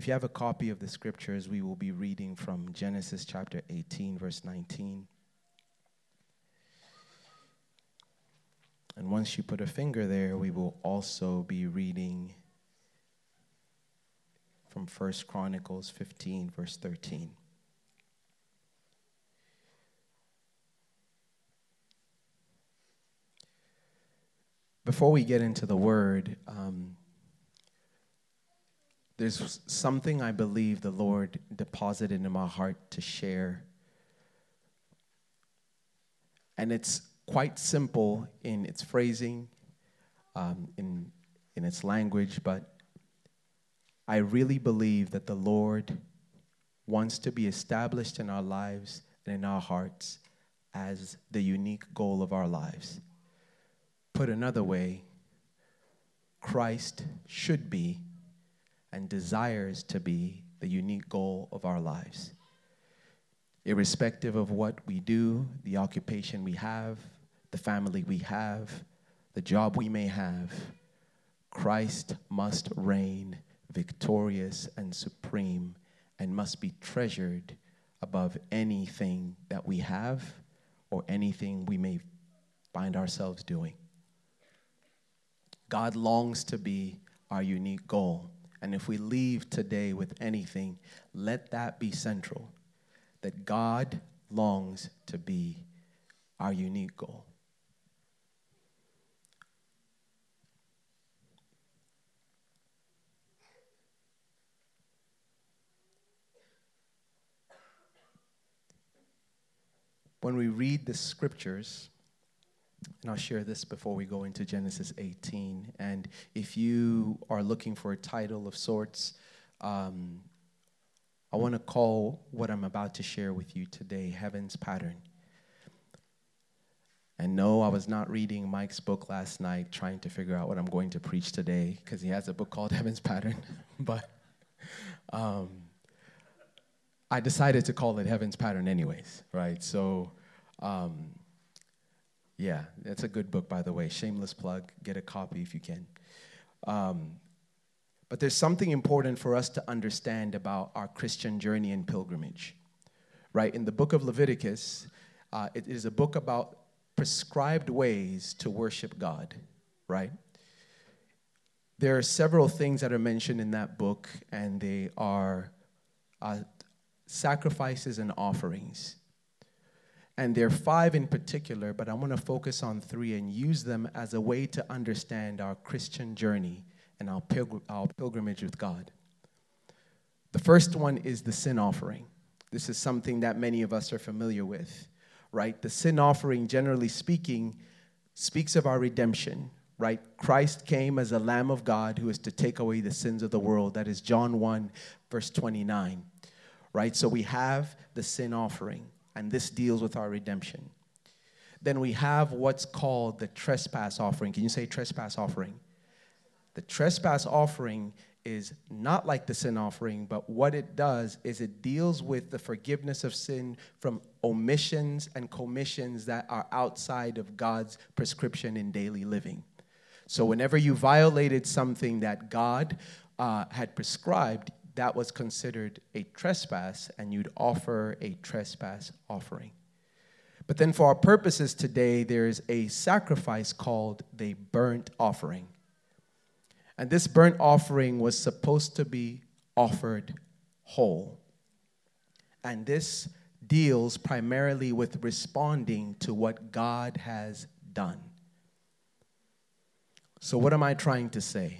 If you have a copy of the scriptures, we will be reading from Genesis chapter 18, verse 19. And once you put a finger there, we will also be reading from 1 Chronicles 15, verse 13. Before we get into the word, um, there's something I believe the Lord deposited in my heart to share. And it's quite simple in its phrasing, um, in, in its language, but I really believe that the Lord wants to be established in our lives and in our hearts as the unique goal of our lives. Put another way, Christ should be and desires to be the unique goal of our lives. Irrespective of what we do, the occupation we have, the family we have, the job we may have, Christ must reign victorious and supreme and must be treasured above anything that we have or anything we may find ourselves doing. God longs to be our unique goal. And if we leave today with anything, let that be central that God longs to be our unique goal. When we read the scriptures, and I'll share this before we go into Genesis 18. And if you are looking for a title of sorts, um, I want to call what I'm about to share with you today Heaven's Pattern. And no, I was not reading Mike's book last night trying to figure out what I'm going to preach today because he has a book called Heaven's Pattern. but um, I decided to call it Heaven's Pattern, anyways, right? So, um, yeah, that's a good book, by the way. Shameless plug. Get a copy if you can. Um, but there's something important for us to understand about our Christian journey and pilgrimage, right? In the book of Leviticus, uh, it is a book about prescribed ways to worship God, right? There are several things that are mentioned in that book, and they are uh, sacrifices and offerings. And there are five in particular, but I'm going to focus on three and use them as a way to understand our Christian journey and our, pilgr- our pilgrimage with God. The first one is the sin offering. This is something that many of us are familiar with, right? The sin offering, generally speaking, speaks of our redemption, right? Christ came as a Lamb of God who is to take away the sins of the world. That is John 1, verse 29, right? So we have the sin offering and this deals with our redemption. Then we have what's called the trespass offering. Can you say trespass offering? The trespass offering is not like the sin offering, but what it does is it deals with the forgiveness of sin from omissions and commissions that are outside of God's prescription in daily living. So, whenever you violated something that God uh, had prescribed, that was considered a trespass, and you'd offer a trespass offering. But then, for our purposes today, there's a sacrifice called the burnt offering. And this burnt offering was supposed to be offered whole. And this deals primarily with responding to what God has done. So, what am I trying to say?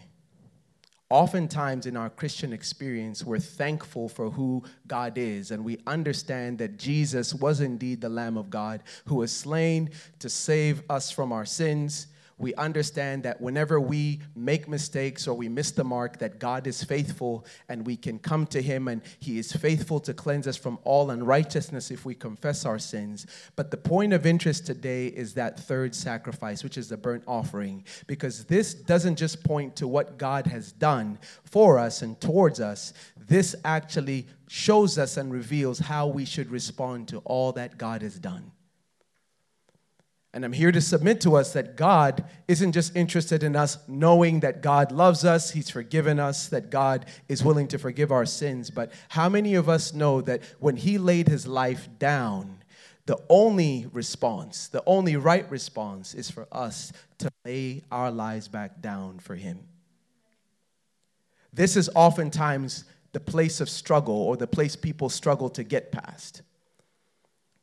Oftentimes in our Christian experience, we're thankful for who God is, and we understand that Jesus was indeed the Lamb of God who was slain to save us from our sins we understand that whenever we make mistakes or we miss the mark, that God is faithful and we can come to Him and He is faithful to cleanse us from all unrighteousness if we confess our sins. But the point of interest today is that third sacrifice, which is the burnt offering, because this doesn't just point to what God has done for us and towards us, this actually shows us and reveals how we should respond to all that God has done. And I'm here to submit to us that God isn't just interested in us knowing that God loves us, He's forgiven us, that God is willing to forgive our sins. But how many of us know that when He laid His life down, the only response, the only right response is for us to lay our lives back down for Him? This is oftentimes the place of struggle or the place people struggle to get past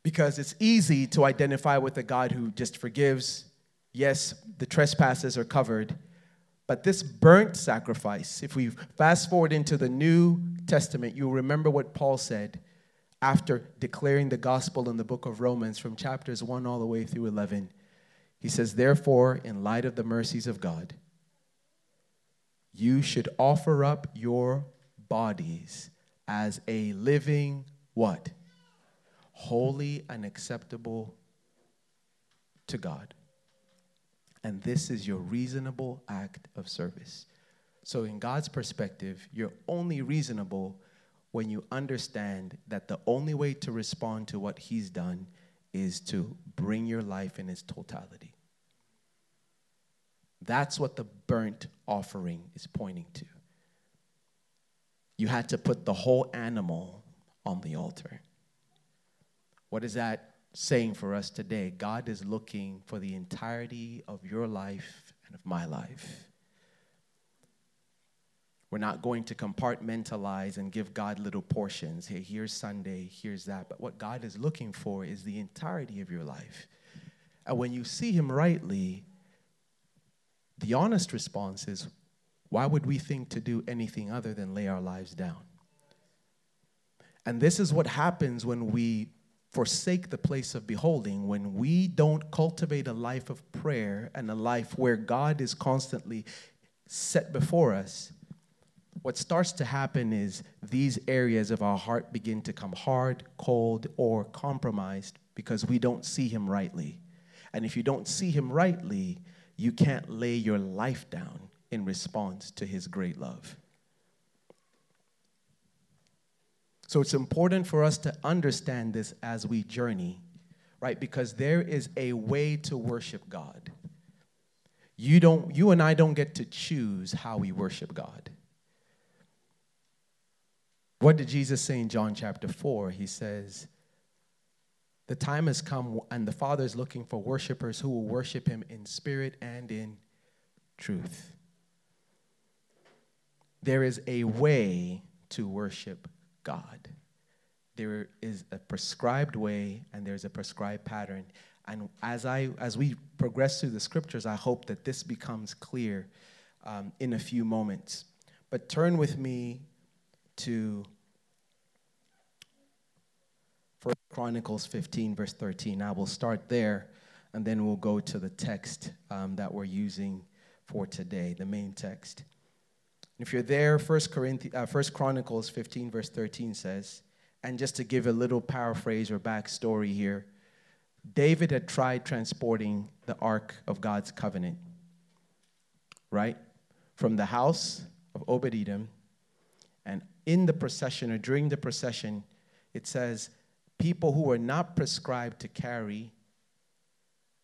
because it's easy to identify with a God who just forgives. Yes, the trespasses are covered, but this burnt sacrifice, if we fast forward into the New Testament, you'll remember what Paul said after declaring the gospel in the book of Romans from chapters 1 all the way through 11. He says, Therefore, in light of the mercies of God, you should offer up your bodies as a living what? Holy and acceptable to God. And this is your reasonable act of service. So, in God's perspective, you're only reasonable when you understand that the only way to respond to what He's done is to bring your life in its totality. That's what the burnt offering is pointing to. You had to put the whole animal on the altar. What is that saying for us today? God is looking for the entirety of your life and of my life. We're not going to compartmentalize and give God little portions. Hey, here's Sunday, here's that. But what God is looking for is the entirety of your life. And when you see Him rightly, the honest response is why would we think to do anything other than lay our lives down? And this is what happens when we forsake the place of beholding, when we don't cultivate a life of prayer and a life where God is constantly set before us, what starts to happen is these areas of our heart begin to come hard, cold, or compromised because we don't see Him rightly. And if you don't see Him rightly, you can't lay your life down in response to His great love. So it's important for us to understand this as we journey, right? Because there is a way to worship God. You don't you and I don't get to choose how we worship God. What did Jesus say in John chapter 4? He says, The time has come and the Father is looking for worshipers who will worship him in spirit and in truth. There is a way to worship God. There is a prescribed way and there's a prescribed pattern. And as, I, as we progress through the scriptures, I hope that this becomes clear um, in a few moments. But turn with me to First Chronicles 15, verse 13. I will start there, and then we'll go to the text um, that we're using for today, the main text. If you're there, First, Corinth- uh, First Chronicles 15, verse 13 says, and just to give a little paraphrase or backstory here, David had tried transporting the Ark of God's covenant, right? From the house of Obed Edom. And in the procession or during the procession, it says, people who were not prescribed to carry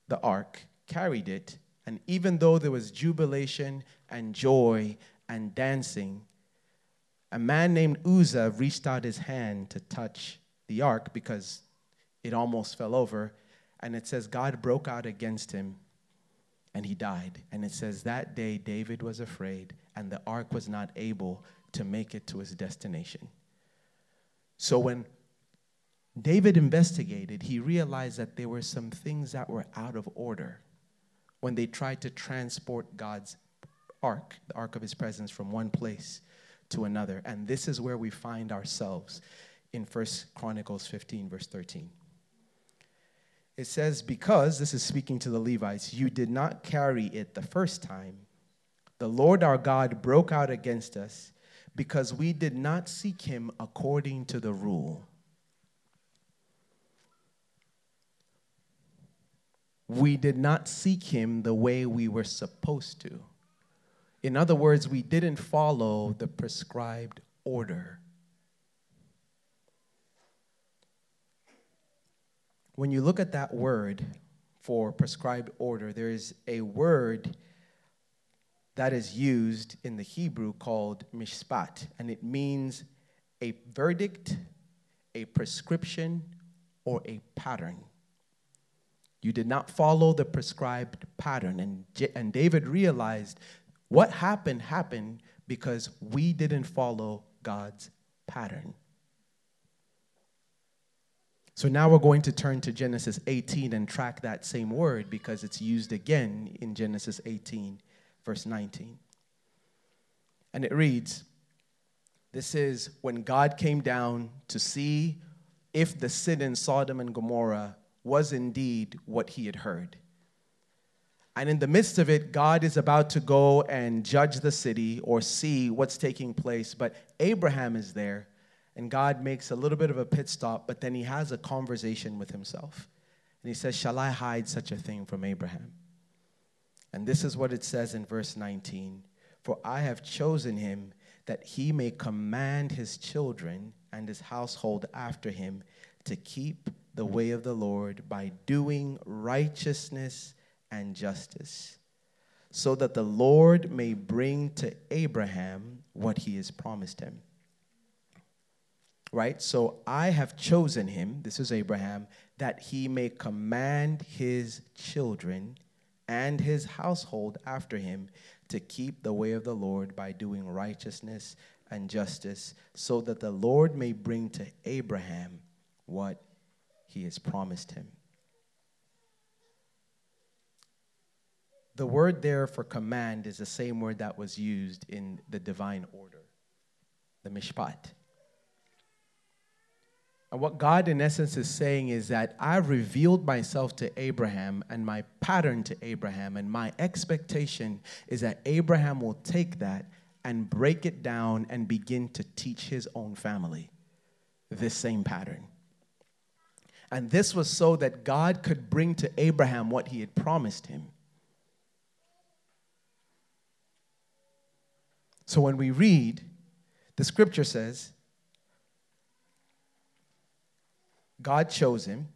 the ark carried it. And even though there was jubilation and joy and dancing, a man named Uzzah reached out his hand to touch the ark because it almost fell over. And it says God broke out against him and he died. And it says that day David was afraid and the ark was not able to make it to its destination. So when David investigated, he realized that there were some things that were out of order when they tried to transport God's ark, the ark of his presence, from one place to another. And this is where we find ourselves in First Chronicles 15, verse 13. It says, Because, this is speaking to the Levites, you did not carry it the first time, the Lord our God broke out against us because we did not seek him according to the rule. We did not seek him the way we were supposed to. In other words, we didn't follow the prescribed order. When you look at that word, for prescribed order, there is a word that is used in the Hebrew called mishpat, and it means a verdict, a prescription, or a pattern. You did not follow the prescribed pattern. And, J- and David realized what happened happened because we didn't follow God's pattern. So now we're going to turn to Genesis 18 and track that same word because it's used again in Genesis 18 verse 19. And it reads This is when God came down to see if the sin in Sodom and Gomorrah was indeed what he had heard. And in the midst of it, God is about to go and judge the city or see what's taking place. But Abraham is there, and God makes a little bit of a pit stop, but then he has a conversation with himself. And he says, Shall I hide such a thing from Abraham? And this is what it says in verse 19 For I have chosen him that he may command his children and his household after him to keep the way of the Lord by doing righteousness and justice, so that the Lord may bring to Abraham what he has promised him. Right? So I have chosen him, this is Abraham, that he may command his children and his household after him to keep the way of the Lord by doing righteousness and justice, so that the Lord may bring to Abraham what he has promised him. The word there for command is the same word that was used in the divine order, the mishpat. And what God, in essence, is saying is that I've revealed myself to Abraham and my pattern to Abraham, and my expectation is that Abraham will take that and break it down and begin to teach his own family this same pattern. And this was so that God could bring to Abraham what he had promised him. So when we read, the scripture says, God chose him.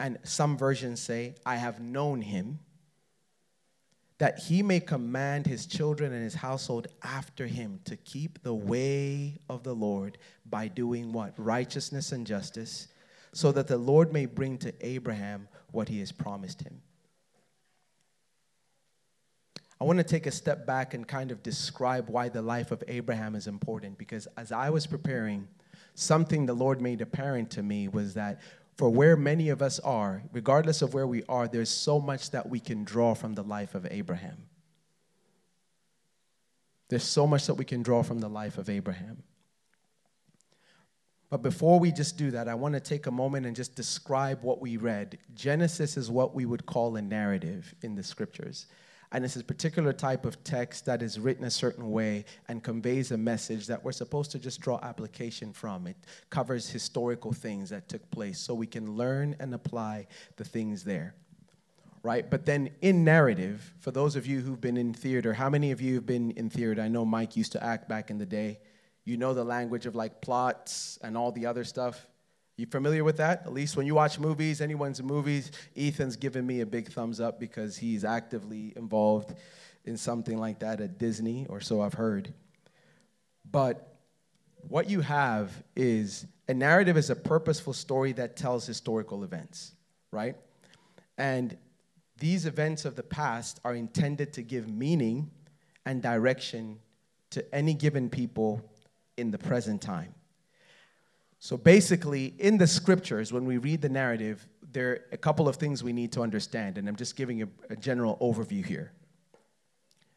And some versions say, I have known him, that he may command his children and his household after him to keep the way of the Lord by doing what? Righteousness and justice, so that the Lord may bring to Abraham what he has promised him. I want to take a step back and kind of describe why the life of Abraham is important because as I was preparing, something the Lord made apparent to me was that for where many of us are, regardless of where we are, there's so much that we can draw from the life of Abraham. There's so much that we can draw from the life of Abraham. But before we just do that, I want to take a moment and just describe what we read. Genesis is what we would call a narrative in the scriptures. And it's a particular type of text that is written a certain way and conveys a message that we're supposed to just draw application from. It covers historical things that took place so we can learn and apply the things there. Right? But then in narrative, for those of you who've been in theater, how many of you have been in theater? I know Mike used to act back in the day. You know the language of like plots and all the other stuff. You familiar with that? At least when you watch movies, anyone's movies, Ethan's giving me a big thumbs up because he's actively involved in something like that at Disney, or so I've heard. But what you have is a narrative is a purposeful story that tells historical events, right? And these events of the past are intended to give meaning and direction to any given people in the present time. So basically, in the scriptures, when we read the narrative, there are a couple of things we need to understand, and I'm just giving a, a general overview here.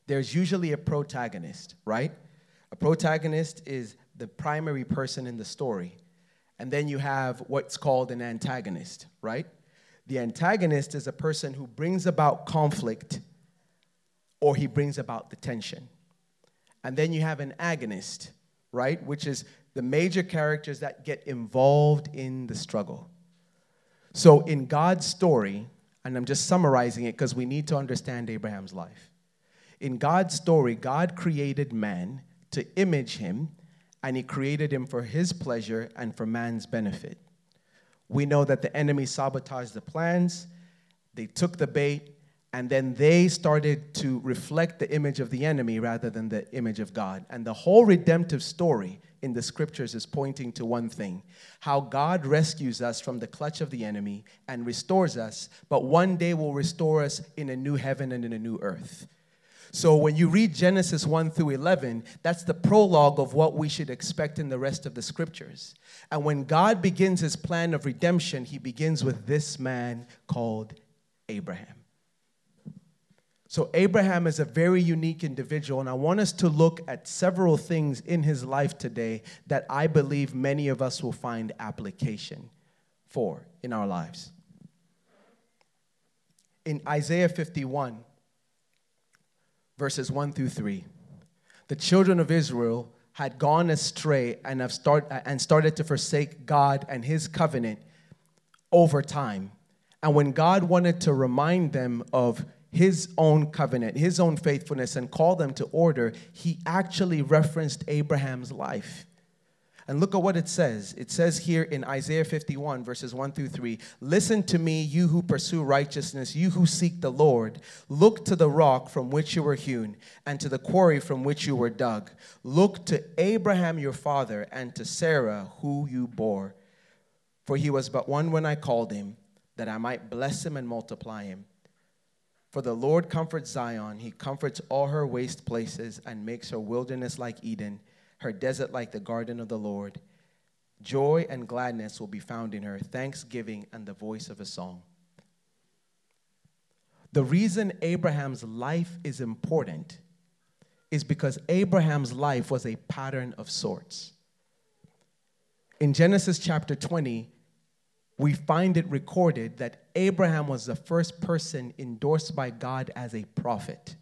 There's usually a protagonist, right? A protagonist is the primary person in the story. And then you have what's called an antagonist, right? The antagonist is a person who brings about conflict or he brings about the tension. And then you have an agonist, right? Which is the major characters that get involved in the struggle. So, in God's story, and I'm just summarizing it because we need to understand Abraham's life. In God's story, God created man to image him, and he created him for his pleasure and for man's benefit. we know that the enemy sabotaged the plans, they took the bait, and then they started to reflect the image of the enemy rather than the image of God. And the whole redemptive story in the scriptures is pointing to one thing how God rescues us from the clutch of the enemy and restores us, but one day will restore us in a new heaven and in a new earth. So when you read Genesis 1 through 11, that's the prologue of what we should expect in the rest of the scriptures. And when God begins his plan of redemption, he begins with this man called Abraham. So, Abraham is a very unique individual, and I want us to look at several things in his life today that I believe many of us will find application for in our lives. In Isaiah 51, verses 1 through 3, the children of Israel had gone astray and, have start, and started to forsake God and his covenant over time. And when God wanted to remind them of his own covenant, his own faithfulness, and call them to order, he actually referenced Abraham's life. And look at what it says. It says here in Isaiah 51, verses 1 through 3 Listen to me, you who pursue righteousness, you who seek the Lord. Look to the rock from which you were hewn, and to the quarry from which you were dug. Look to Abraham your father, and to Sarah, who you bore. For he was but one when I called him, that I might bless him and multiply him. For the Lord comforts Zion, he comforts all her waste places and makes her wilderness like Eden, her desert like the garden of the Lord. Joy and gladness will be found in her, thanksgiving and the voice of a song. The reason Abraham's life is important is because Abraham's life was a pattern of sorts. In Genesis chapter 20, we find it recorded that Abraham was the first person endorsed by God as a prophet.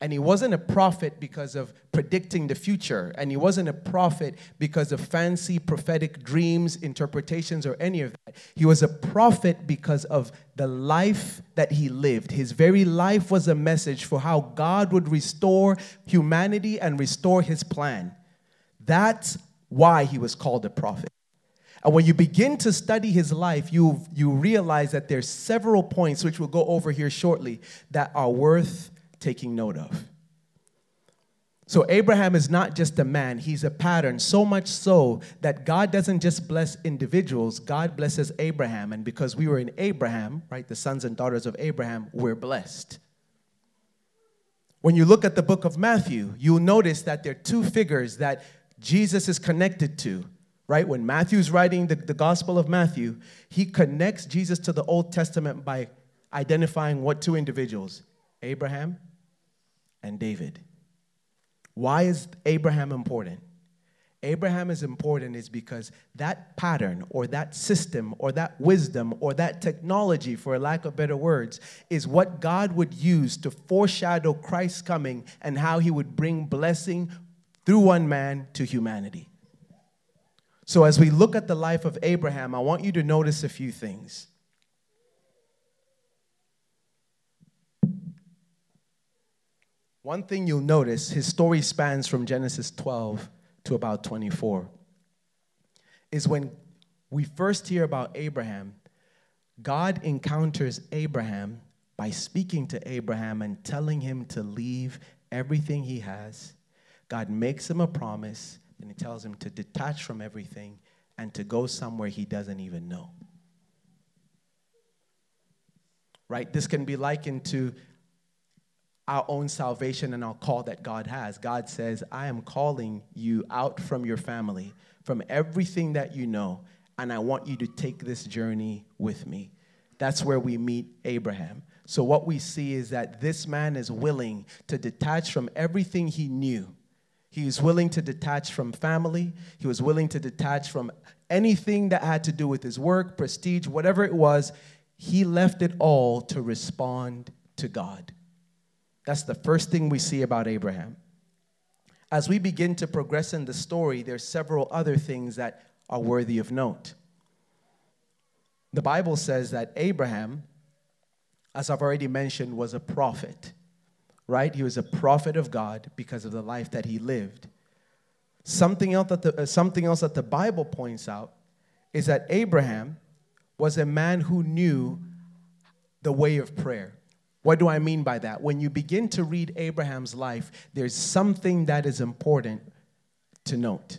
And he wasn't a prophet because of predicting the future, and he wasn't a prophet because of fancy prophetic dreams, interpretations, or any of that. He was a prophet because of the life that he lived. His very life was a message for how God would restore humanity and restore his plan. That's why he was called a prophet. And when you begin to study his life, you, you realize that there's several points, which we'll go over here shortly, that are worth taking note of. So, Abraham is not just a man, he's a pattern, so much so that God doesn't just bless individuals, God blesses Abraham. And because we were in Abraham, right, the sons and daughters of Abraham, we're blessed. When you look at the book of Matthew, you'll notice that there are two figures that Jesus is connected to right? When Matthew's writing the, the Gospel of Matthew, he connects Jesus to the Old Testament by identifying what two individuals? Abraham and David. Why is Abraham important? Abraham is important is because that pattern or that system or that wisdom or that technology, for lack of better words, is what God would use to foreshadow Christ's coming and how he would bring blessing through one man to humanity. So, as we look at the life of Abraham, I want you to notice a few things. One thing you'll notice, his story spans from Genesis 12 to about 24, is when we first hear about Abraham, God encounters Abraham by speaking to Abraham and telling him to leave everything he has. God makes him a promise and he tells him to detach from everything and to go somewhere he doesn't even know. Right? This can be likened to our own salvation and our call that God has. God says, I am calling you out from your family, from everything that you know, and I want you to take this journey with me. That's where we meet Abraham. So, what we see is that this man is willing to detach from everything he knew he was willing to detach from family. He was willing to detach from anything that had to do with his work, prestige, whatever it was. He left it all to respond to God. That's the first thing we see about Abraham. As we begin to progress in the story, there's several other things that are worthy of note. The Bible says that Abraham, as I've already mentioned, was a prophet right? He was a prophet of God because of the life that he lived. Something else that the, uh, something else that the Bible points out is that Abraham was a man who knew the way of prayer. What do I mean by that? When you begin to read Abraham's life, there's something that is important to note.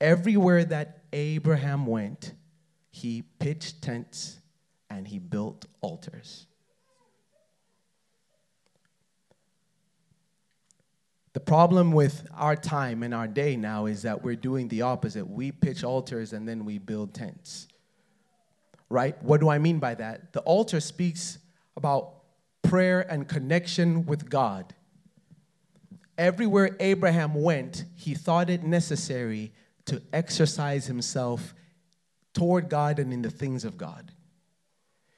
Everywhere that Abraham went, he pitched tents and he built altars. The problem with our time and our day now is that we're doing the opposite. We pitch altars and then we build tents. Right? What do I mean by that? The altar speaks about prayer and connection with God. Everywhere Abraham went, he thought it necessary to exercise himself toward God and in the things of God.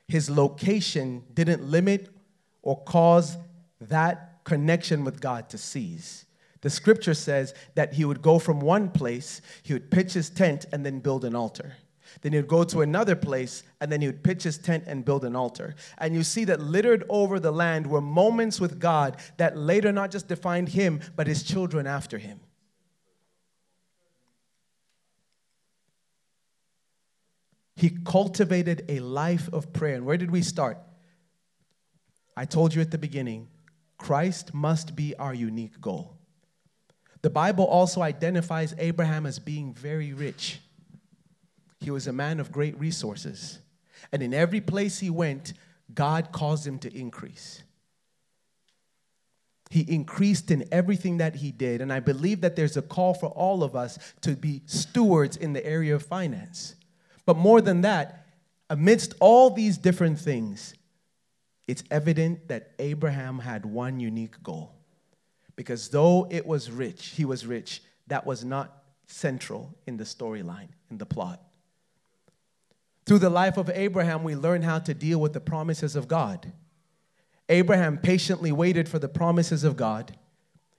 His location didn't limit or cause that connection with God to cease. The scripture says that he would go from one place, he would pitch his tent and then build an altar. Then he would go to another place and then he would pitch his tent and build an altar. And you see that littered over the land were moments with God that later not just defined him, but his children after him. He cultivated a life of prayer. And where did we start? I told you at the beginning Christ must be our unique goal. The Bible also identifies Abraham as being very rich. He was a man of great resources. And in every place he went, God caused him to increase. He increased in everything that he did. And I believe that there's a call for all of us to be stewards in the area of finance. But more than that, amidst all these different things, it's evident that Abraham had one unique goal. Because though it was rich, he was rich, that was not central in the storyline, in the plot. Through the life of Abraham, we learn how to deal with the promises of God. Abraham patiently waited for the promises of God.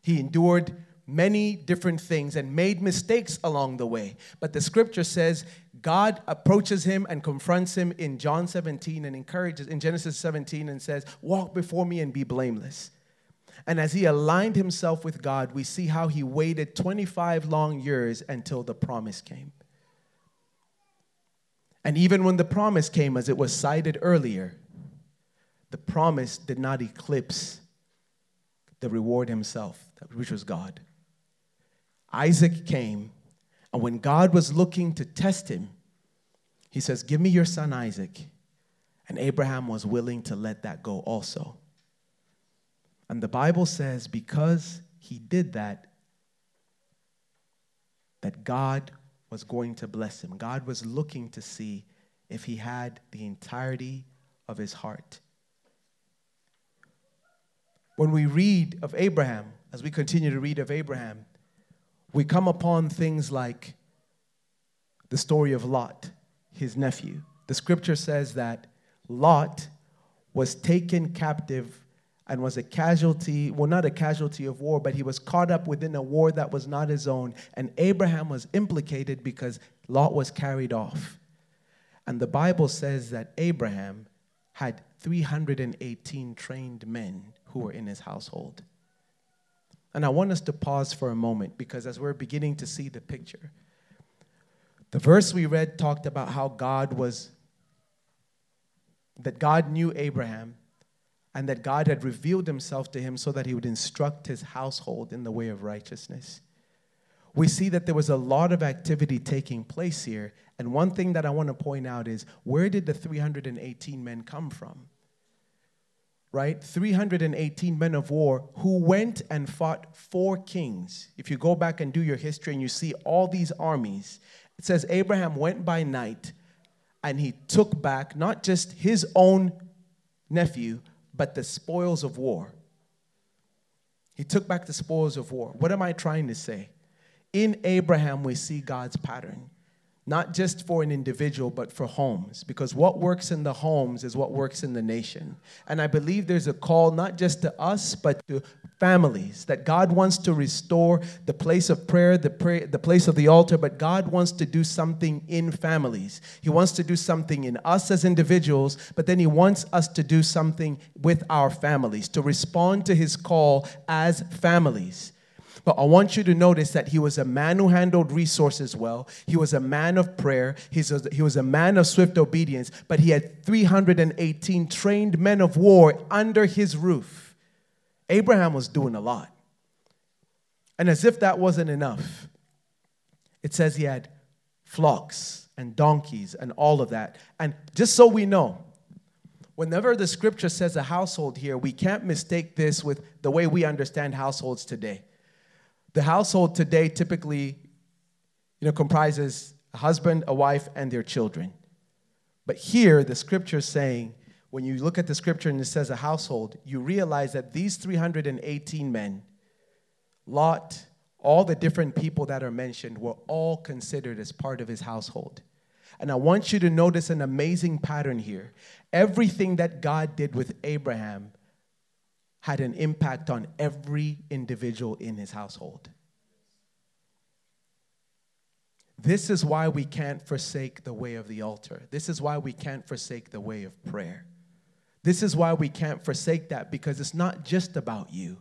He endured many different things and made mistakes along the way. But the scripture says God approaches him and confronts him in John 17 and encourages in Genesis 17 and says, Walk before me and be blameless. And as he aligned himself with God, we see how he waited 25 long years until the promise came. And even when the promise came, as it was cited earlier, the promise did not eclipse the reward himself, which was God. Isaac came and when God was looking to test him, he says, Give me your son Isaac. And Abraham was willing to let that go also. And the Bible says, because he did that, that God was going to bless him. God was looking to see if he had the entirety of his heart. When we read of Abraham, as we continue to read of Abraham, we come upon things like the story of Lot, his nephew. The scripture says that Lot was taken captive and was a casualty, well, not a casualty of war, but he was caught up within a war that was not his own. And Abraham was implicated because Lot was carried off. And the Bible says that Abraham had 318 trained men who were in his household. And I want us to pause for a moment because as we're beginning to see the picture, the verse we read talked about how God was, that God knew Abraham and that God had revealed himself to him so that he would instruct his household in the way of righteousness. We see that there was a lot of activity taking place here. And one thing that I want to point out is where did the 318 men come from? right? 318 men of war who went and fought four kings. If you go back and do your history and you see all these armies, it says Abraham went by night and he took back not just his own nephew, but the spoils of war. He took back the spoils of war. What am I trying to say? In Abraham, we see God's pattern not just for an individual, but for homes, because what works in the homes is what works in the nation. And I believe there's a call not just to us, but to families, that God wants to restore the place of prayer, the, prayer, the place of the altar, but God wants to do something in families. He wants to do something in us as individuals, but then He wants us to do something with our families, to respond to His call as families. But I want you to notice that he was a man who handled resources well. He was a man of prayer. He's a, he was a man of swift obedience. But he had 318 trained men of war under his roof. Abraham was doing a lot. And as if that wasn't enough, it says he had flocks and donkeys and all of that. And just so we know, whenever the scripture says a household here, we can't mistake this with the way we understand households today. The household today typically you know, comprises a husband, a wife, and their children. But here, the scripture is saying, when you look at the scripture and it says a household, you realize that these 318 men, Lot, all the different people that are mentioned, were all considered as part of his household. And I want you to notice an amazing pattern here. Everything that God did with Abraham had an impact on every individual in his household. This is why we can't forsake the way of the altar. This is why we can't forsake the way of prayer. This is why we can't forsake that because it's not just about you.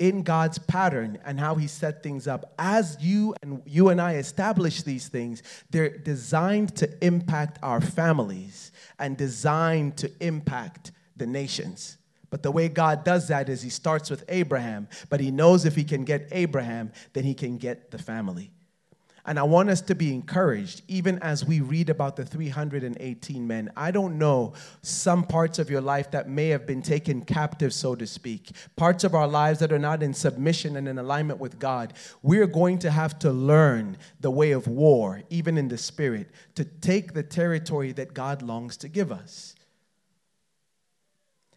In God's pattern and how He set things up, as you and you and I establish these things, they're designed to impact our families and designed to impact the nations. But the way God does that is He starts with Abraham, but He knows if He can get Abraham, then He can get the family. And I want us to be encouraged, even as we read about the 318 men. I don't know some parts of your life that may have been taken captive, so to speak, parts of our lives that are not in submission and in alignment with God. We're going to have to learn the way of war, even in the spirit, to take the territory that God longs to give us.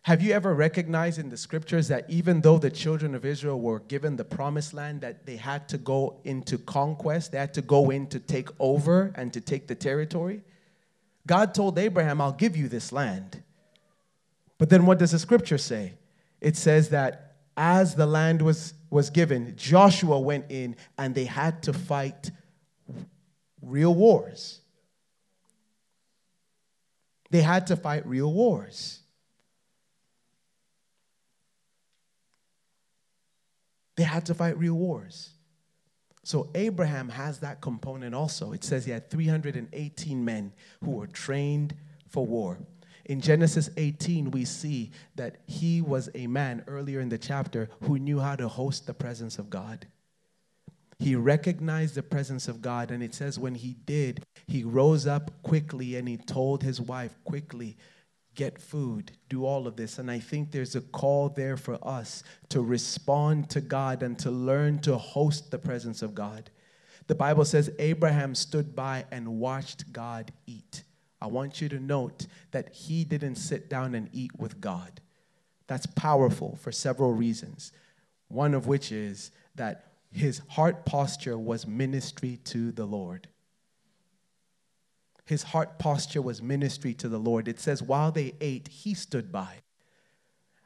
Have you ever recognized in the scriptures that even though the children of Israel were given the promised land, that they had to go into conquest, they had to go in to take over and to take the territory? God told Abraham, I'll give you this land. But then what does the scripture say? It says that as the land was, was given, Joshua went in and they had to fight real wars. They had to fight real wars. They had to fight real wars. So Abraham has that component also. It says he had 318 men who were trained for war. In Genesis 18, we see that he was a man earlier in the chapter who knew how to host the presence of God. He recognized the presence of God, and it says when he did, he rose up quickly and he told his wife quickly, get food, do all of this. And I think there's a call there for us to respond to God and to learn to host the presence of God. The Bible says Abraham stood by and watched God eat. I want you to note that he didn't sit down and eat with God. That's powerful for several reasons. One of which is that his heart posture was ministry to the Lord his heart posture was ministry to the Lord. It says, while they ate, he stood by.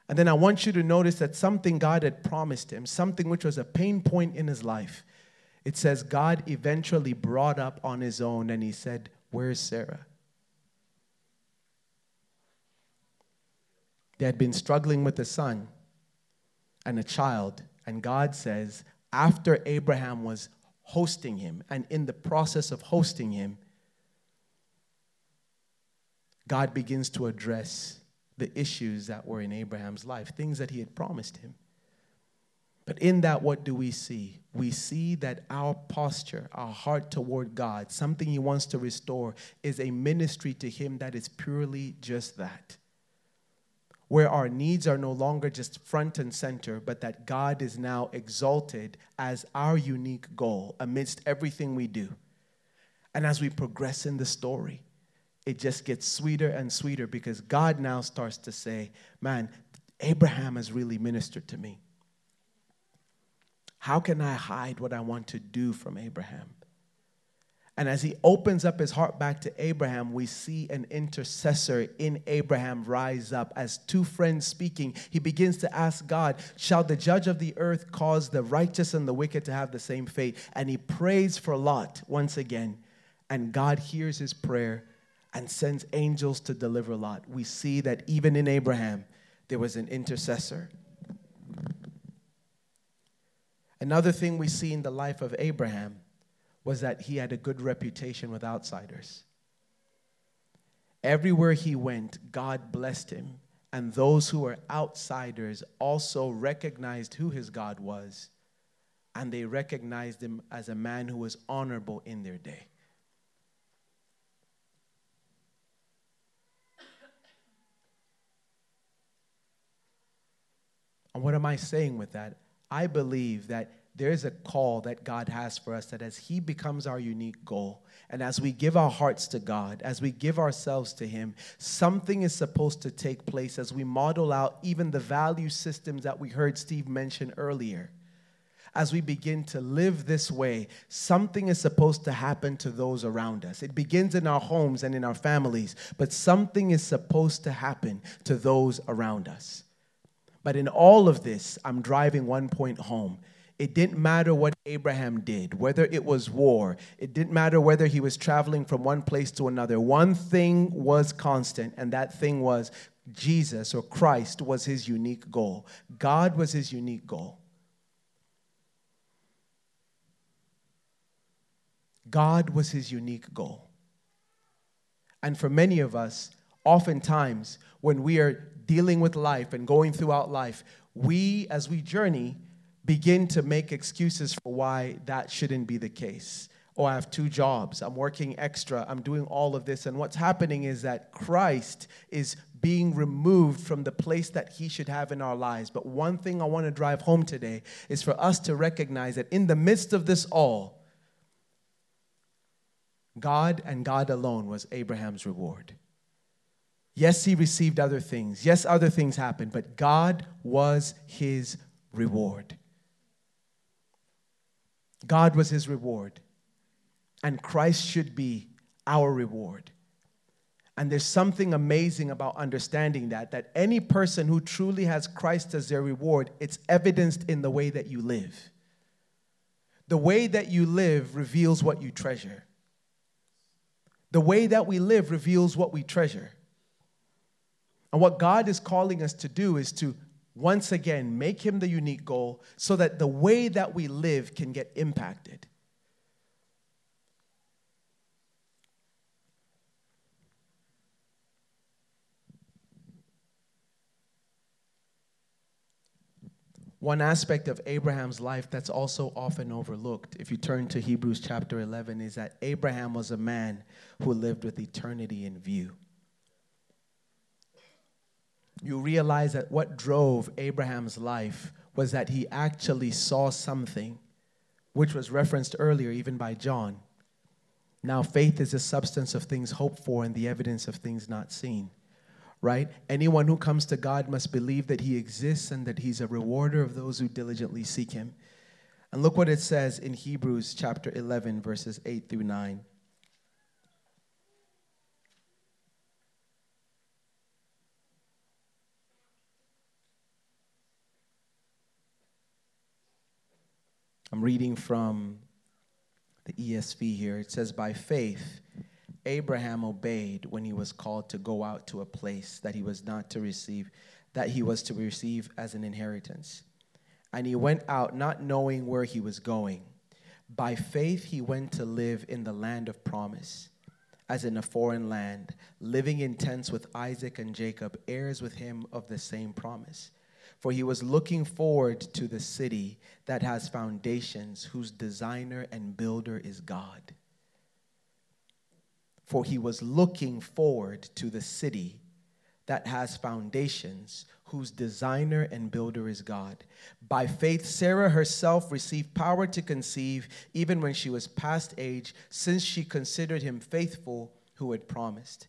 And then I want you to notice that something God had promised him, something which was a pain point in his life, it says God eventually brought up on his own and he said, Where's Sarah? They had been struggling with a son and a child, and God says, after Abraham was hosting him and in the process of hosting him, God begins to address the issues that were in Abraham's life, things that he had promised him. But in that, what do we see? We see that our posture, our heart toward God, something He wants to restore, is a ministry to Him that is purely just that. Where our needs are no longer just front and center, but that God is now exalted as our unique goal amidst everything we do. And as we progress in the story, it just gets sweeter and sweeter because God now starts to say, Man, Abraham has really ministered to me. How can I hide what I want to do from Abraham? And as he opens up his heart back to Abraham, we see an intercessor in Abraham rise up. As two friends speaking, he begins to ask God, Shall the judge of the earth cause the righteous and the wicked to have the same fate? And he prays for Lot once again. And God hears his prayer and sends angels to deliver Lot. We see that even in Abraham, there was an intercessor. Another thing we see in the life of Abraham was that he had a good reputation with outsiders. Everywhere he went, God blessed him, and those who were outsiders also recognized who his God was, and they recognized him as a man who was honorable in their day. And what am I saying with that? I believe that there is a call that God has for us that as He becomes our unique goal, and as we give our hearts to God, as we give ourselves to Him, something is supposed to take place as we model out even the value systems that we heard Steve mention earlier. As we begin to live this way, something is supposed to happen to those around us. It begins in our homes and in our families, but something is supposed to happen to those around us. But in all of this, I'm driving one point home. It didn't matter what Abraham did, whether it was war, it didn't matter whether he was traveling from one place to another. One thing was constant, and that thing was Jesus or Christ was his unique goal. God was his unique goal. God was his unique goal. And for many of us, oftentimes when we are dealing with life and going throughout life, we, as we journey, begin to make excuses for why that shouldn't be the case. Oh, I have two jobs. I'm working extra. I'm doing all of this. And what's happening is that Christ is being removed from the place that he should have in our lives. But one thing I want to drive home today is for us to recognize that in the midst of this all, God and God alone was Abraham's reward. Yes, he received other things. Yes, other things happened, but God was his reward. God was his reward. And Christ should be our reward. And there's something amazing about understanding that that any person who truly has Christ as their reward, it's evidenced in the way that you live. The way that you live reveals what you treasure. The way that we live reveals what we treasure. And what God is calling us to do is to once again make Him the unique goal so that the way that we live can get impacted. One aspect of Abraham's life that's also often overlooked, if you turn to Hebrews chapter 11, is that Abraham was a man who lived with eternity in view you realize that what drove Abraham's life was that he actually saw something, which was referenced earlier even by John. Now, faith is the substance of things hoped for and the evidence of things not seen. Right? Anyone who comes to God must believe that He exists and that He's a rewarder of those who diligently seek Him. And look what it says in Hebrews chapter 11, verses 8 through 9. I'm reading from the ESV here. It says, By faith, Abraham obeyed when he was called to go out to a place that he was not to receive, that he was to receive as an inheritance. And he went out not knowing where he was going. By faith, he went to live in the land of promise, as in a foreign land, living in tents with Isaac and Jacob, heirs with him of the same promise for he was looking forward to the city that has foundations, whose designer and builder is God. For he was looking forward to the city that has foundations, whose designer and builder is God. By faith, Sarah herself received power to conceive, even when she was past age, since she considered him faithful who had promised.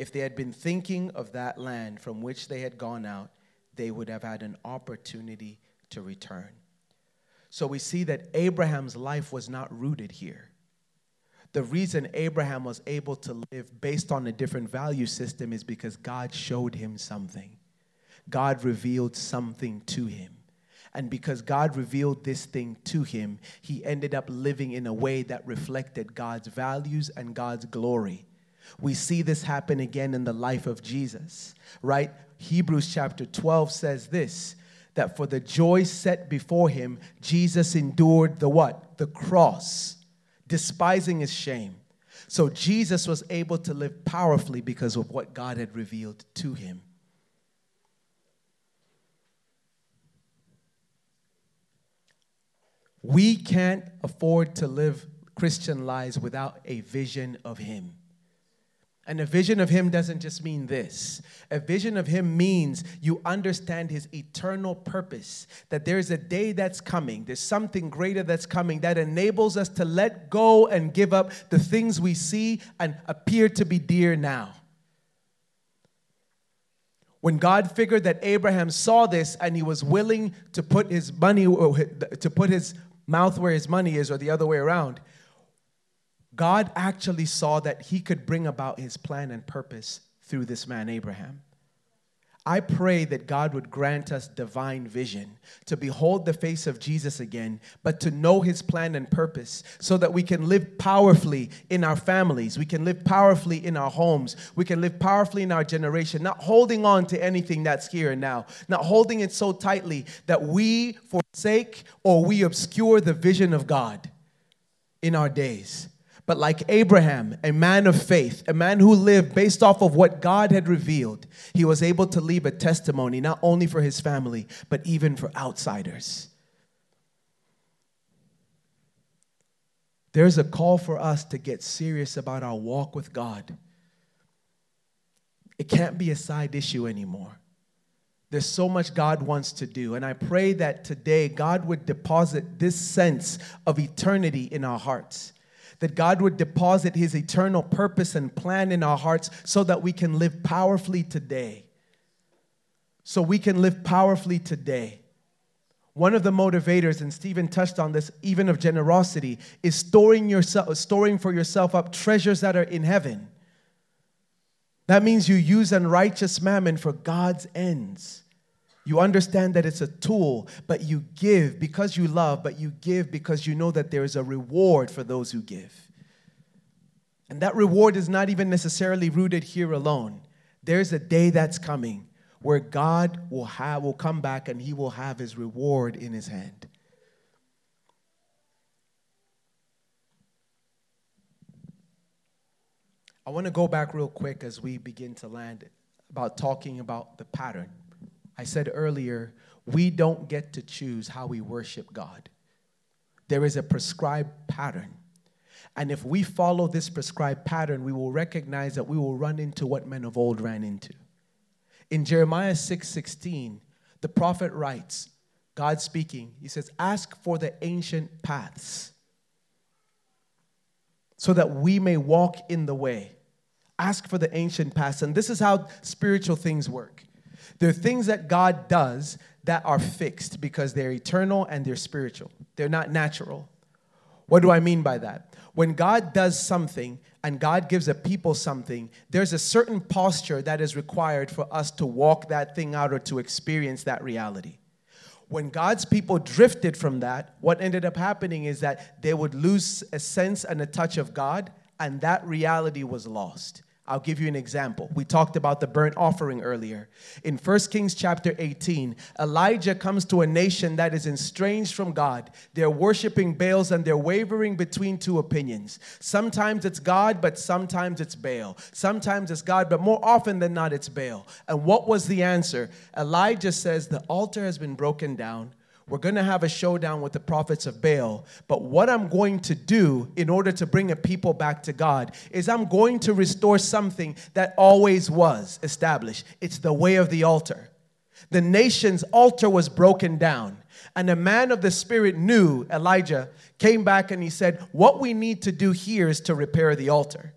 if they had been thinking of that land from which they had gone out, they would have had an opportunity to return. So we see that Abraham's life was not rooted here. The reason Abraham was able to live based on a different value system is because God showed him something. God revealed something to him. And because God revealed this thing to him, he ended up living in a way that reflected God's values and God's glory. We see this happen again in the life of Jesus, right? Hebrews chapter 12 says this that for the joy set before him, Jesus endured the what? The cross, despising his shame. So Jesus was able to live powerfully because of what God had revealed to him. We can't afford to live Christian lives without a vision of Him. And a vision of Him doesn't just mean this. A vision of Him means you understand His eternal purpose, that there's a day that's coming, there's something greater that's coming that enables us to let go and give up the things we see and appear to be dear now. When God figured that Abraham saw this and he was willing to put his money, to put his mouth where his money is, or the other way around, God actually saw that he could bring about his plan and purpose through this man, Abraham. I pray that God would grant us divine vision to behold the face of Jesus again, but to know his plan and purpose so that we can live powerfully in our families, we can live powerfully in our homes, we can live powerfully in our generation, not holding on to anything that's here and now, not holding it so tightly that we forsake or we obscure the vision of God in our days. But like Abraham, a man of faith, a man who lived based off of what God had revealed, he was able to leave a testimony not only for his family, but even for outsiders. There's a call for us to get serious about our walk with God. It can't be a side issue anymore. There's so much God wants to do. And I pray that today God would deposit this sense of eternity in our hearts that God would deposit his eternal purpose and plan in our hearts so that we can live powerfully today. So we can live powerfully today. One of the motivators, and Stephen touched on this, even of generosity, is storing yourself, storing for yourself up treasures that are in heaven. That means you use unrighteous mammon for God's ends. You understand that it's a tool, but you give because you love, but you give because you know that there is a reward for those who give. And that reward is not even necessarily rooted here alone. There's a day that's coming where God will have will come back and he will have his reward in his hand. I want to go back real quick as we begin to land about talking about the pattern. I said earlier, we don't get to choose how we worship God. There is a prescribed pattern. And if we follow this prescribed pattern, we will recognize that we will run into what men of old ran into. In Jeremiah 6 16, the prophet writes, God speaking, he says, Ask for the ancient paths so that we may walk in the way. Ask for the ancient paths. And this is how spiritual things work. There are things that God does that are fixed because they're eternal and they're spiritual. They're not natural. What do I mean by that? When God does something and God gives a people something, there's a certain posture that is required for us to walk that thing out or to experience that reality. When God's people drifted from that, what ended up happening is that they would lose a sense and a touch of God, and that reality was lost. I'll give you an example. We talked about the burnt offering earlier. In 1 Kings chapter 18, Elijah comes to a nation that is estranged from God. They're worshiping Baals and they're wavering between two opinions. Sometimes it's God, but sometimes it's Baal. Sometimes it's God, but more often than not, it's Baal. And what was the answer? Elijah says, The altar has been broken down we're going to have a showdown with the prophets of Baal. But what I'm going to do in order to bring a people back to God is I'm going to restore something that always was established. It's the way of the altar. The nation's altar was broken down. And a man of the Spirit knew, Elijah, came back and he said, What we need to do here is to repair the altar.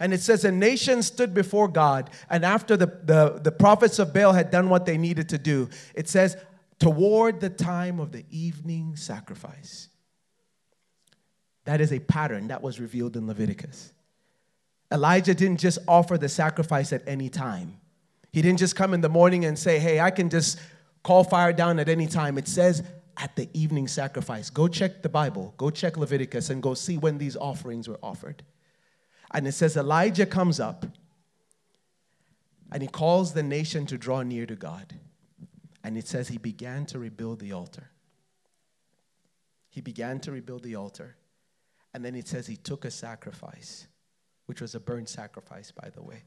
And it says, A nation stood before God, and after the, the, the prophets of Baal had done what they needed to do, it says, toward the time of the evening sacrifice. That is a pattern that was revealed in Leviticus. Elijah didn't just offer the sacrifice at any time. He didn't just come in the morning and say, Hey, I can just call fire down at any time. It says at the evening sacrifice. Go check the Bible, go check Leviticus, and go see when these offerings were offered. And it says Elijah comes up and he calls the nation to draw near to God. And it says he began to rebuild the altar. He began to rebuild the altar. And then it says he took a sacrifice, which was a burnt sacrifice, by the way,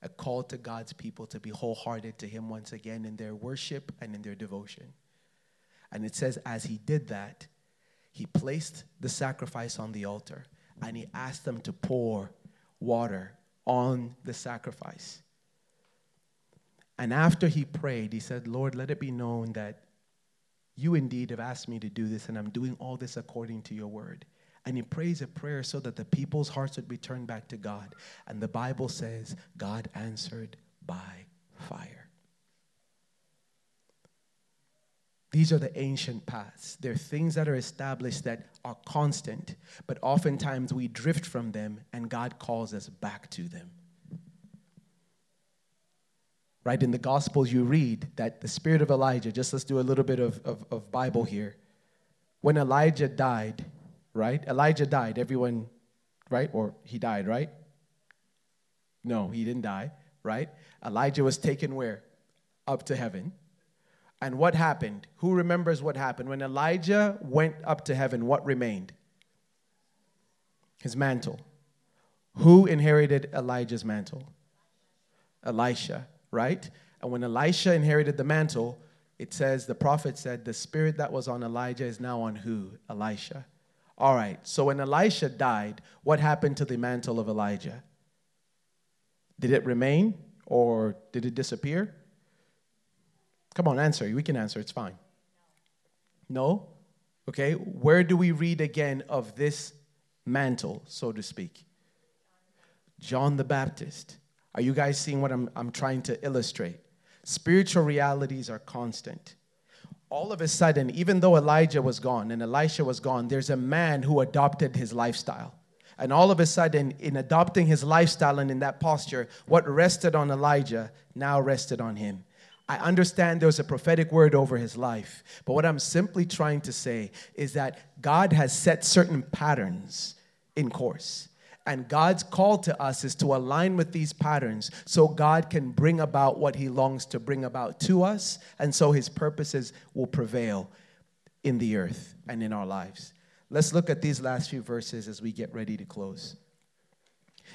a call to God's people to be wholehearted to him once again in their worship and in their devotion. And it says, as he did that, he placed the sacrifice on the altar and he asked them to pour water on the sacrifice. And after he prayed, he said, Lord, let it be known that you indeed have asked me to do this, and I'm doing all this according to your word and he prays a prayer so that the people's hearts would be turned back to God. And the Bible says God answered by fire. These are the ancient paths. They're things that are established that are constant, but oftentimes we drift from them and God calls us back to them. Right in the Gospels, you read that the spirit of Elijah, just let's do a little bit of, of, of Bible here. When Elijah died, right? Elijah died. Everyone, right? Or he died, right? No, he didn't die, right? Elijah was taken where? Up to heaven. And what happened? Who remembers what happened? When Elijah went up to heaven, what remained? His mantle. Who inherited Elijah's mantle? Elisha, right? And when Elisha inherited the mantle, it says, the prophet said, the spirit that was on Elijah is now on who? Elisha. All right, so when Elisha died, what happened to the mantle of Elijah? Did it remain or did it disappear? Come on, answer. We can answer, it's fine. No? Okay, where do we read again of this mantle, so to speak? John the Baptist. Are you guys seeing what I'm, I'm trying to illustrate? Spiritual realities are constant all of a sudden, even though Elijah was gone and Elisha was gone, there's a man who adopted his lifestyle. And all of a sudden, in adopting his lifestyle and in that posture, what rested on Elijah now rested on him. I understand there's a prophetic word over his life, but what I'm simply trying to say is that God has set certain patterns in course. And God's call to us is to align with these patterns so God can bring about what He longs to bring about to us, and so His purposes will prevail in the earth and in our lives. Let's look at these last few verses as we get ready to close.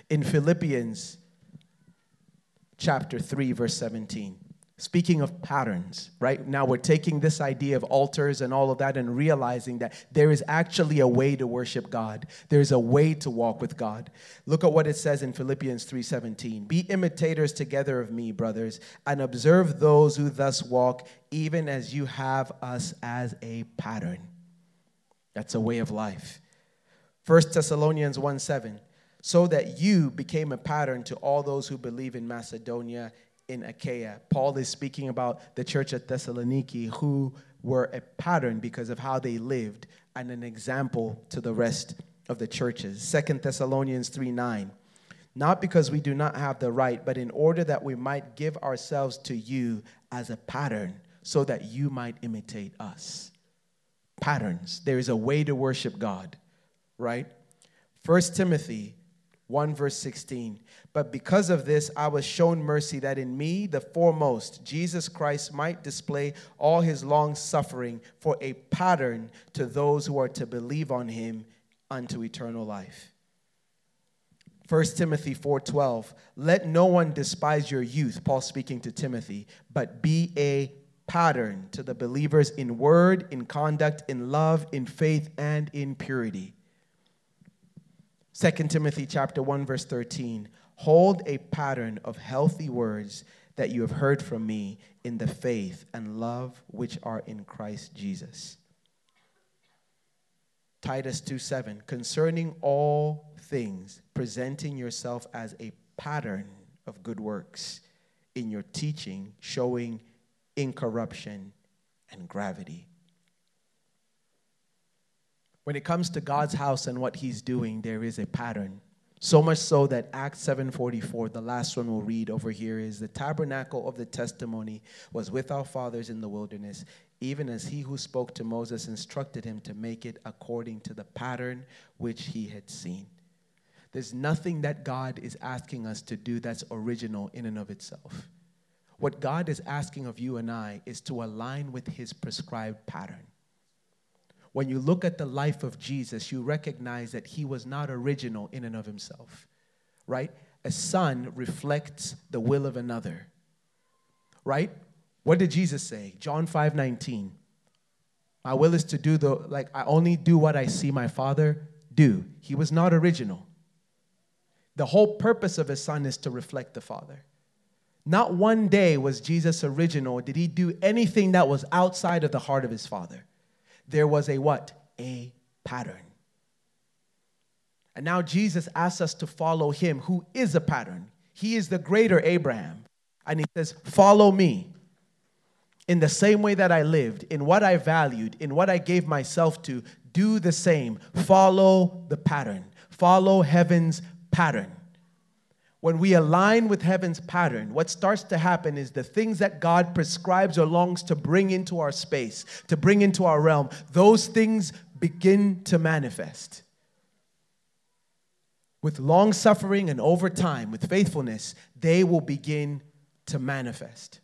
In Philippians chapter 3, verse 17. Speaking of patterns, right? Now we're taking this idea of altars and all of that and realizing that there is actually a way to worship God. There's a way to walk with God. Look at what it says in Philippians 3:17. Be imitators together of me, brothers, and observe those who thus walk, even as you have us as a pattern. That's a way of life. 1 Thessalonians 1 7. So that you became a pattern to all those who believe in Macedonia in Achaia. Paul is speaking about the church at Thessaloniki who were a pattern because of how they lived and an example to the rest of the churches. Second Thessalonians 3 9. Not because we do not have the right, but in order that we might give ourselves to you as a pattern so that you might imitate us. Patterns. There is a way to worship God, right? First Timothy 1 verse 16. But because of this, I was shown mercy that in me, the foremost, Jesus Christ might display all his long suffering for a pattern to those who are to believe on him unto eternal life. 1 Timothy 4:12 Let no one despise your youth Paul speaking to Timothy but be a pattern to the believers in word in conduct in love in faith and in purity 2 Timothy chapter 1 verse 13 hold a pattern of healthy words that you have heard from me in the faith and love which are in Christ Jesus. Titus 2 7 concerning all things presenting yourself as a pattern of good works in your teaching showing incorruption and gravity. When it comes to God's house and what he's doing, there is a pattern. So much so that Acts 7:44, the last one we'll read over here is the tabernacle of the testimony was with our fathers in the wilderness, even as he who spoke to Moses instructed him to make it according to the pattern which he had seen. There's nothing that God is asking us to do that's original in and of itself. What God is asking of you and I is to align with his prescribed pattern when you look at the life of Jesus, you recognize that he was not original in and of himself, right? A son reflects the will of another, right? What did Jesus say? John 5 19. My will is to do the, like, I only do what I see my father do. He was not original. The whole purpose of a son is to reflect the father. Not one day was Jesus original. Did he do anything that was outside of the heart of his father? There was a what? A pattern. And now Jesus asks us to follow him, who is a pattern. He is the greater Abraham. And he says, Follow me in the same way that I lived, in what I valued, in what I gave myself to. Do the same. Follow the pattern. Follow heaven's pattern when we align with heaven's pattern, what starts to happen is the things that God prescribes or longs to bring into our space, to bring into our realm, those things begin to manifest. With long suffering and over time, with faithfulness, they will begin to manifest.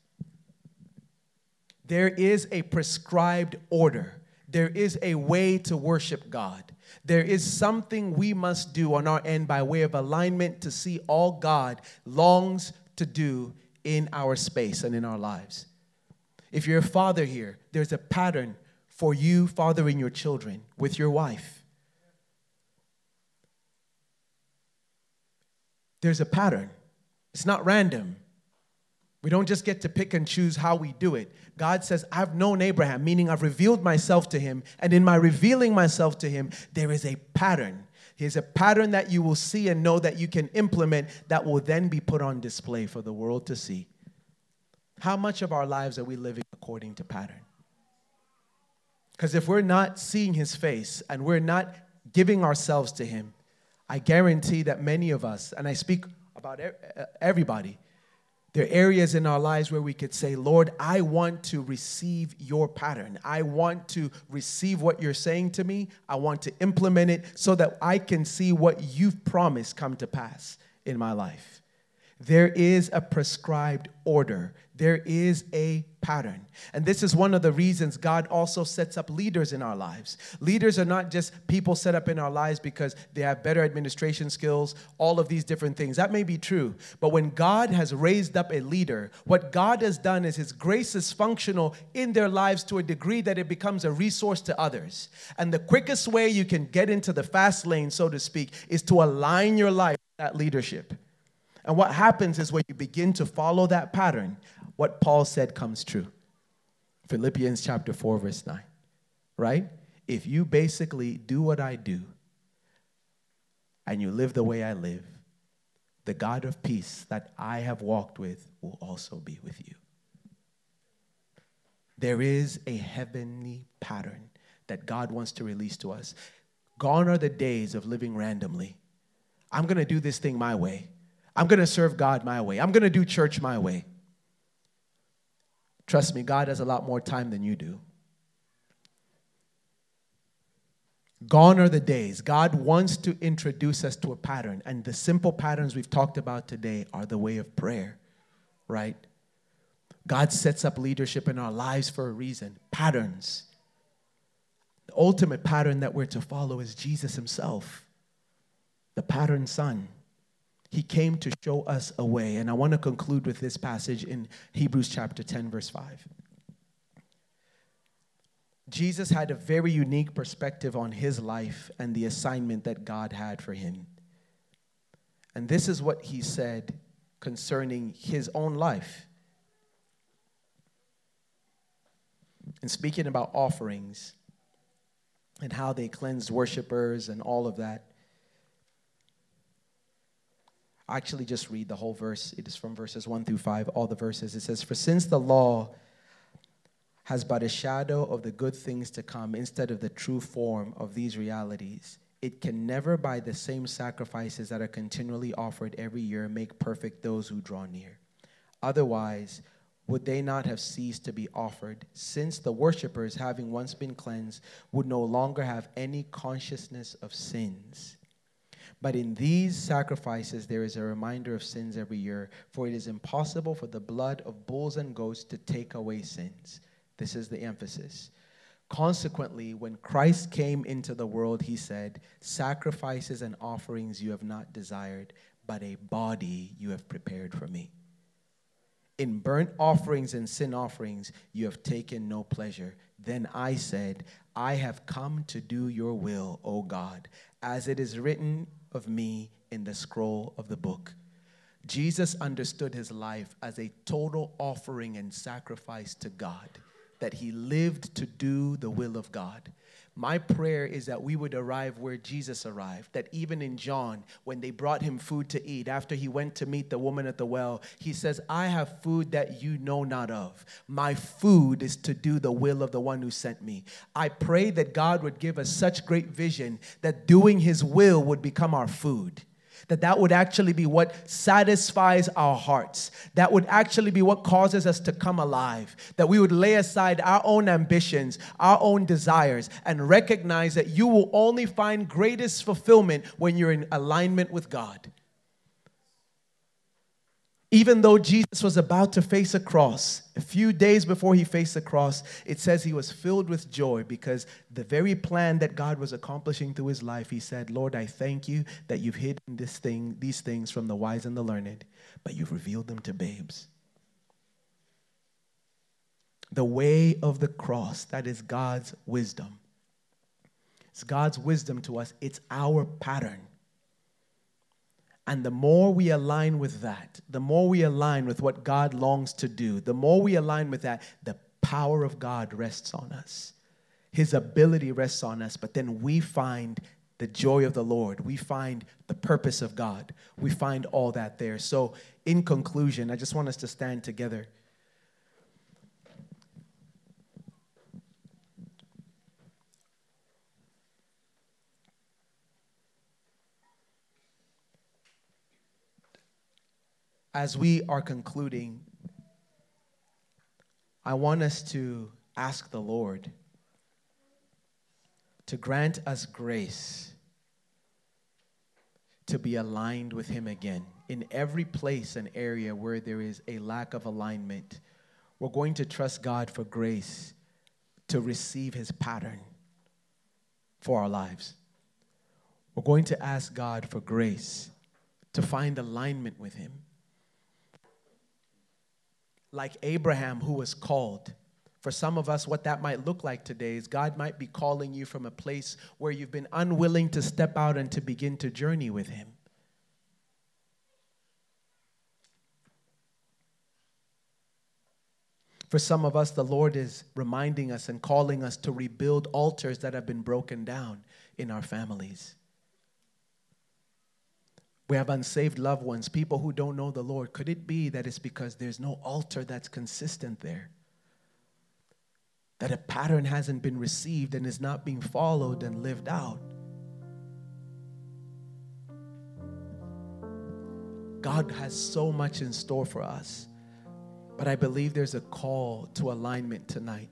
There is a prescribed order, there is a way to worship God. There is something we must do on our end by way of alignment to see all God longs to do in our space and in our lives. If you're a father here, there's a pattern for you fathering your children with your wife. There's a pattern. It's not random. We don't just get to pick and choose how we do it. God says, I've known Abraham, meaning I've revealed myself to him. And in my revealing myself to him, there is a pattern. Here's a pattern that you will see and know that you can implement that will then be put on display for the world to see. How much of our lives are we living according to pattern? Because if we're not seeing his face and we're not giving ourselves to him, I guarantee that many of us, and I speak about everybody, there are areas in our lives where we could say, Lord, I want to receive your pattern. I want to receive what you're saying to me. I want to implement it so that I can see what you've promised come to pass in my life. There is a prescribed order, there is a pattern. And this is one of the reasons God also sets up leaders in our lives. Leaders are not just people set up in our lives because they have better administration skills, all of these different things. That may be true. But when God has raised up a leader, what God has done is His grace is functional in their lives to a degree that it becomes a resource to others. And the quickest way you can get into the fast lane, so to speak, is to align your life with that leadership. And what happens is when you begin to follow that pattern, what Paul said comes true. Philippians chapter 4, verse 9, right? If you basically do what I do and you live the way I live, the God of peace that I have walked with will also be with you. There is a heavenly pattern that God wants to release to us. Gone are the days of living randomly. I'm going to do this thing my way. I'm going to serve God my way. I'm going to do church my way. Trust me, God has a lot more time than you do. Gone are the days. God wants to introduce us to a pattern, and the simple patterns we've talked about today are the way of prayer, right? God sets up leadership in our lives for a reason patterns. The ultimate pattern that we're to follow is Jesus Himself, the pattern son. He came to show us a way. And I want to conclude with this passage in Hebrews chapter 10, verse 5. Jesus had a very unique perspective on his life and the assignment that God had for him. And this is what he said concerning his own life. And speaking about offerings and how they cleansed worshipers and all of that, actually just read the whole verse. It is from verses 1 through 5, all the verses. It says, For since the law has but a shadow of the good things to come instead of the true form of these realities. It can never, by the same sacrifices that are continually offered every year, make perfect those who draw near. Otherwise, would they not have ceased to be offered, since the worshippers, having once been cleansed, would no longer have any consciousness of sins? But in these sacrifices, there is a reminder of sins every year, for it is impossible for the blood of bulls and goats to take away sins. This is the emphasis. Consequently, when Christ came into the world, he said, Sacrifices and offerings you have not desired, but a body you have prepared for me. In burnt offerings and sin offerings you have taken no pleasure. Then I said, I have come to do your will, O God, as it is written of me in the scroll of the book. Jesus understood his life as a total offering and sacrifice to God that he lived to do the will of God. My prayer is that we would arrive where Jesus arrived. That even in John, when they brought him food to eat, after he went to meet the woman at the well, he says, I have food that you know not of. My food is to do the will of the one who sent me. I pray that God would give us such great vision that doing his will would become our food that that would actually be what satisfies our hearts that would actually be what causes us to come alive that we would lay aside our own ambitions our own desires and recognize that you will only find greatest fulfillment when you're in alignment with god even though Jesus was about to face a cross, a few days before he faced the cross, it says he was filled with joy because the very plan that God was accomplishing through his life, he said, Lord, I thank you that you've hidden this thing, these things from the wise and the learned, but you've revealed them to babes. The way of the cross, that is God's wisdom. It's God's wisdom to us, it's our pattern. And the more we align with that, the more we align with what God longs to do, the more we align with that, the power of God rests on us. His ability rests on us, but then we find the joy of the Lord. We find the purpose of God. We find all that there. So, in conclusion, I just want us to stand together. As we are concluding, I want us to ask the Lord to grant us grace to be aligned with Him again. In every place and area where there is a lack of alignment, we're going to trust God for grace to receive His pattern for our lives. We're going to ask God for grace to find alignment with Him like Abraham, who was called. For some of us, what that might look like today is God might be calling you from a place where you've been unwilling to step out and to begin to journey with Him. For some of us, the Lord is reminding us and calling us to rebuild altars that have been broken down in our families. We have unsaved loved ones, people who don't know the Lord. Could it be that it's because there's no altar that's consistent there? That a pattern hasn't been received and is not being followed and lived out? God has so much in store for us. But I believe there's a call to alignment tonight.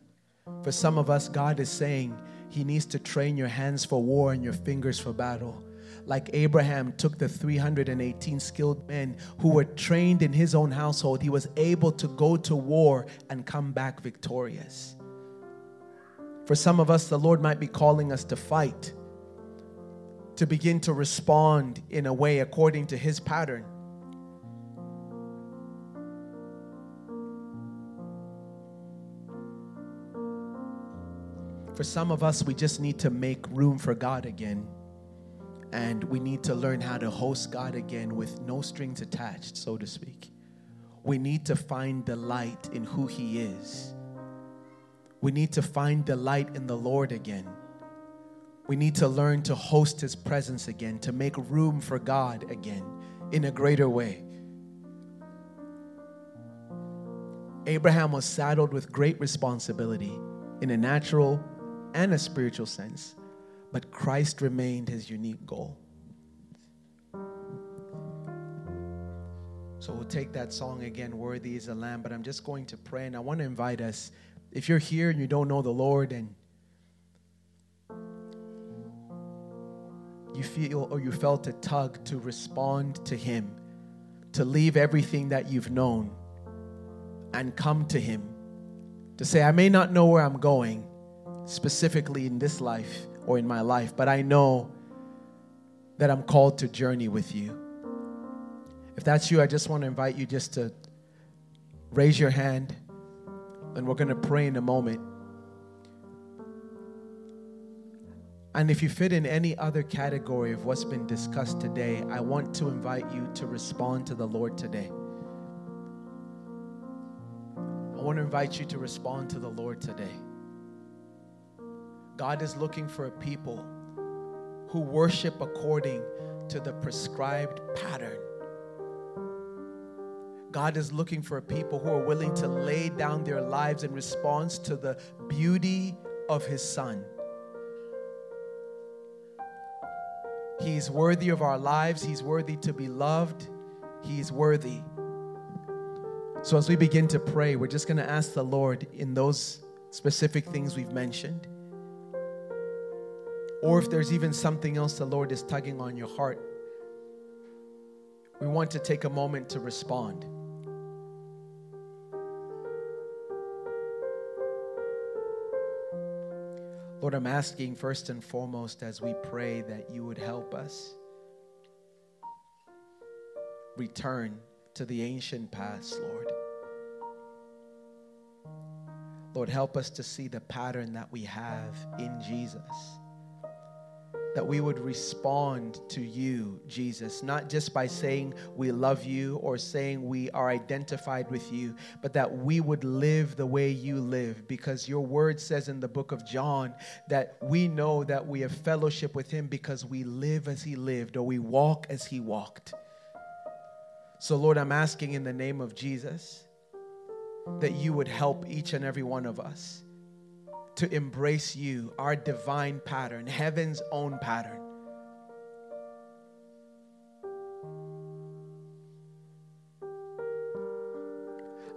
For some of us, God is saying He needs to train your hands for war and your fingers for battle like Abraham took the 318 skilled men who were trained in his own household, he was able to go to war and come back victorious. For some of us, the Lord might be calling us to fight, to begin to respond in a way according to his pattern. For some of us, we just need to make room for God again. And we need to learn how to host God again with no strings attached, so to speak. We need to find delight in who He is. We need to find delight in the Lord again. We need to learn to host His presence again, to make room for God again in a greater way. Abraham was saddled with great responsibility in a natural and a spiritual sense, but Christ remained his unique goal. So we'll take that song again, Worthy is the Lamb, but I'm just going to pray and I want to invite us. If you're here and you don't know the Lord and you feel or you felt a tug to respond to Him, to leave everything that you've known and come to Him, to say, I may not know where I'm going specifically in this life or in my life, but I know that I'm called to journey with you. If that's you, I just want to invite you just to raise your hand and we're going to pray in a moment. And if you fit in any other category of what's been discussed today, I want to invite you to respond to the Lord today. I want to invite you to respond to the Lord today. God is looking for a people who worship according to the prescribed pattern God is looking for a people who are willing to lay down their lives in response to the beauty of His Son. He's worthy of our lives, He's worthy to be loved, He's worthy. So, as we begin to pray, we're just going to ask the Lord in those specific things we've mentioned. Or if there's even something else the Lord is tugging on your heart, we want to take a moment to respond. Lord, I'm asking first and foremost as we pray that you would help us return to the ancient past, Lord. Lord, help us to see the pattern that we have in Jesus that we would respond to you, Jesus, not just by saying we love you or saying we are identified with you, but that we would live the way you live because your word says in the book of John that we know that we have fellowship with him because we live as he lived or we walk as he walked. So, Lord, I'm asking in the name of Jesus that you would help each and every one of us to embrace you, our divine pattern, heaven's own pattern.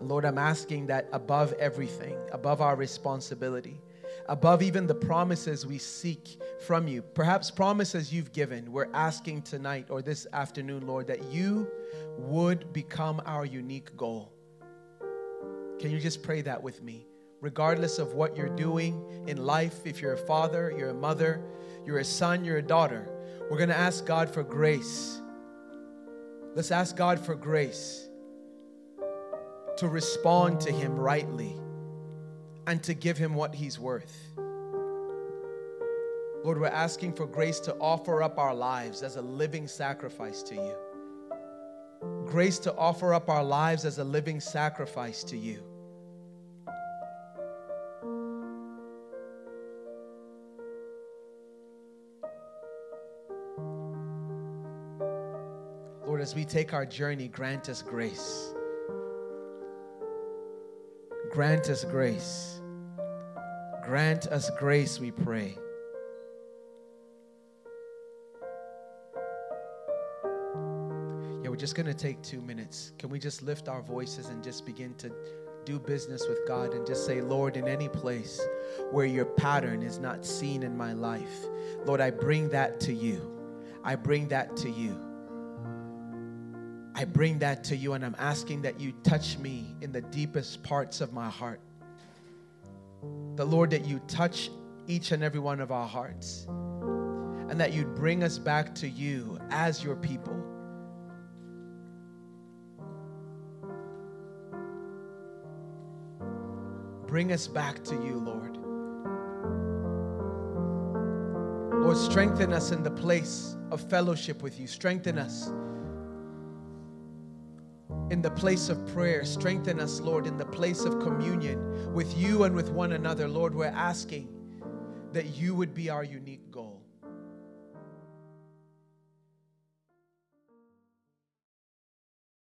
Lord, I'm asking that above everything, above our responsibility, above even the promises we seek from you, perhaps promises you've given, we're asking tonight or this afternoon, Lord, that you would become our unique goal. Can you just pray that with me? Regardless of what you're doing in life. If you're a father, you're a mother, you're a son, you're a daughter, we're going to ask God for grace. Let's ask God for grace to respond to Him rightly and to give Him what He's worth. Lord, we're asking for grace to offer up our lives as a living sacrifice to you. Grace to offer up our lives as a living sacrifice to you. As we take our journey, grant us grace. Grant us grace. Grant us grace, we pray. Yeah, we're just going to take two minutes. Can we just lift our voices and just begin to do business with God and just say, Lord, in any place where your pattern is not seen in my life, Lord, I bring that to you. I bring that to you. I bring that to you and I'm asking that you touch me in the deepest parts of my heart. The Lord, that you touch each and every one of our hearts and that you'd bring us back to you as your people. Bring us back to you, Lord. Lord, strengthen us in the place of fellowship with you. Strengthen us in the place of prayer. Strengthen us, Lord, in the place of communion with you and with one another. Lord, we're asking that you would be our unique goal.